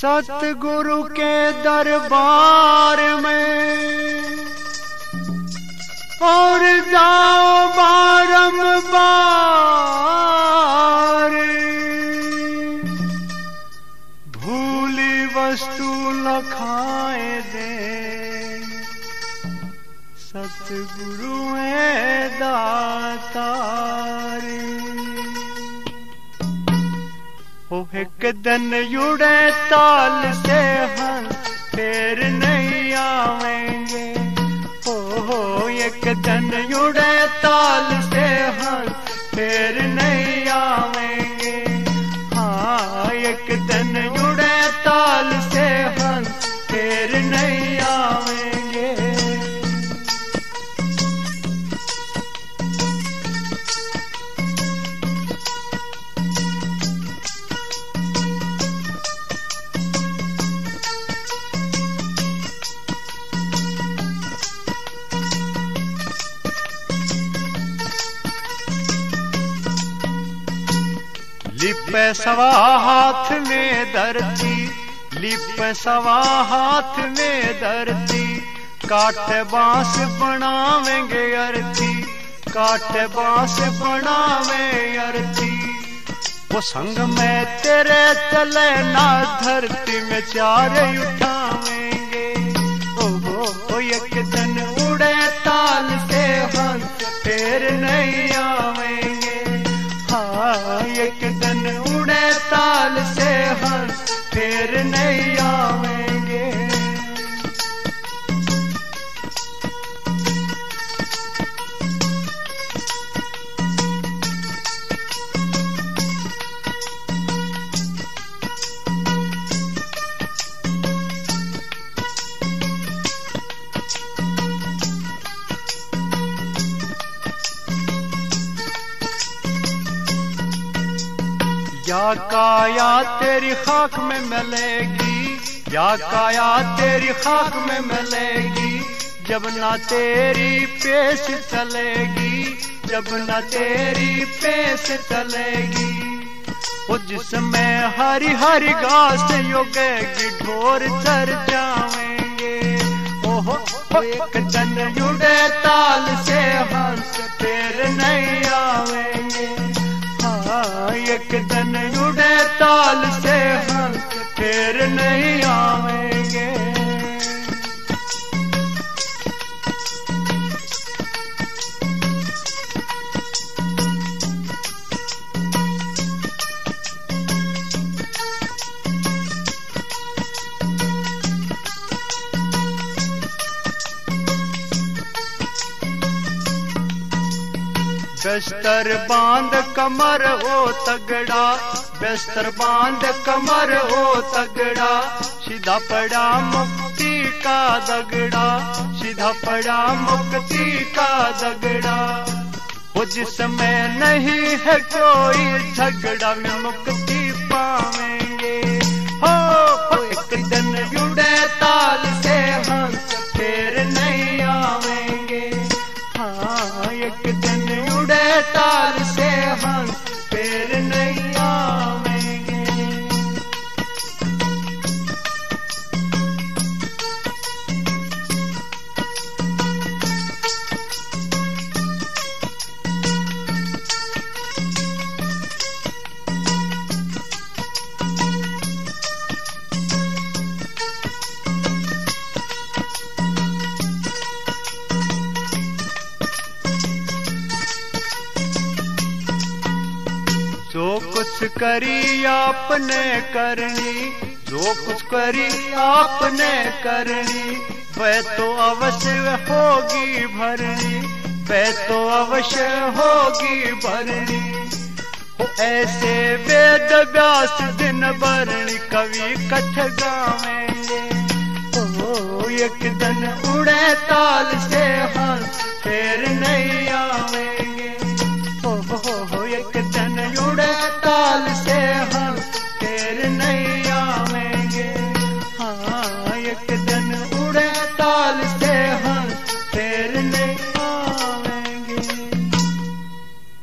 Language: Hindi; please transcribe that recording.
सतगुरु के दरबार में। और जाओ बारंबार। भूली वस्तु न खाए दे। सतगुरु है दातारी। एक दिन युड़े ताल से हम फिर नहीं आवेंगे। ओ एक दिन युड़े ताल से लिप सवा हाथ में धरती लिप सवा हाथ में धरती काट बाँस बनावेंगे अरती काट बाँस बनावे अरती। वो संग में तेरे चले ना धरती में चार उठावेंगे। ओ ओ एक दिन उड़े ताल से हंस, फिर नहीं आवेंगे फिर नहीं आवेंगे या काया तेरी खाक में मिलेगी। या काया तेरी खाक में मिलेगी। जब ना तेरी पेश चलेगी, जब ना तेरी पेश चलेगी। जिसमें हरी हरी घास योगेगी ढोर चर जावेंगे ओहो, एक दिन जुड़े ताल से हंस फिर नहीं आवेंगे एक दिन जुड़े ताल से हंस फिर नहीं आवेंगे। बिस्तर बाँध कमर हो तगड़ा बिस्तर बाँध कमर हो तगड़ा सीधा पड़ा मुक्ति का दगड़ा सीधा पड़ा मुक्ति का दगड़ा वो जिसमें नहीं है कोई झगड़ा में मुक्ति पावेंगे कुछ करी आपने करनी, जो कुछ करी आपने करनी, वह तो अवश्य होगी भरनी, वह तो अवश्य होगी भरनी। ऐसे वेद व्यास दिन भरणी कवि कथ गावेंगे। ओ, एक दिन उड़े ताल से हंस एक दिन